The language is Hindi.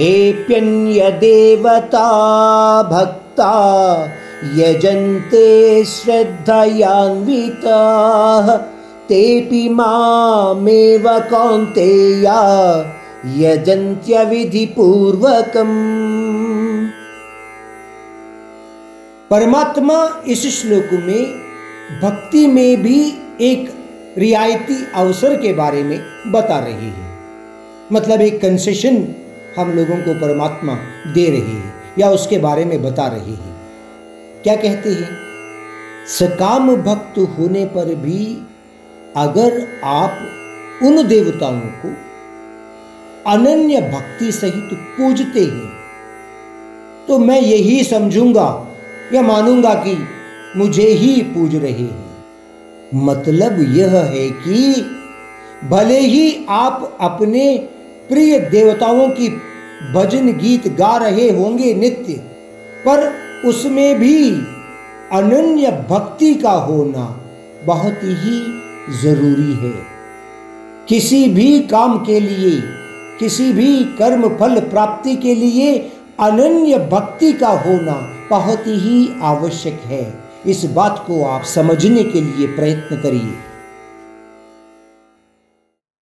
एप्यन्य देवता भक्ता, यजन्ते श्रद्धयान्विताः, तेऽपि मामेव कौन्तेया, यजन्त्यविधिपूर्वकम्। परमात्मा इस श्लोक में भक्ति में भी एक रियायती अवसर के बारे में बता रही है। मतलब एक कंसेशन हम लोगों को परमात्मा दे रही है या उसके बारे में बता रही है। क्या कहते हैं? सकाम भक्त होने पर भी अगर आप उन देवताओं को अनन्य भक्ति सहित पूजते हैं तो मैं यही समझूँगा या मानूँगा कि मुझे ही पूज रहे हैं। मतलब यह है कि भले ही आप अपने प्रिय देवताओं की भजन गीत गा रहे होंगे नित्य, पर उसमें भी अनन्य भक्ति का होना बहुत ही ज़रूरी है। किसी भी काम के लिए, किसी भी कर्म फल प्राप्ति के लिए अनन्य भक्ति का होना बहुत ही आवश्यक है। इस बात को आप समझने के लिए प्रयत्न करिए।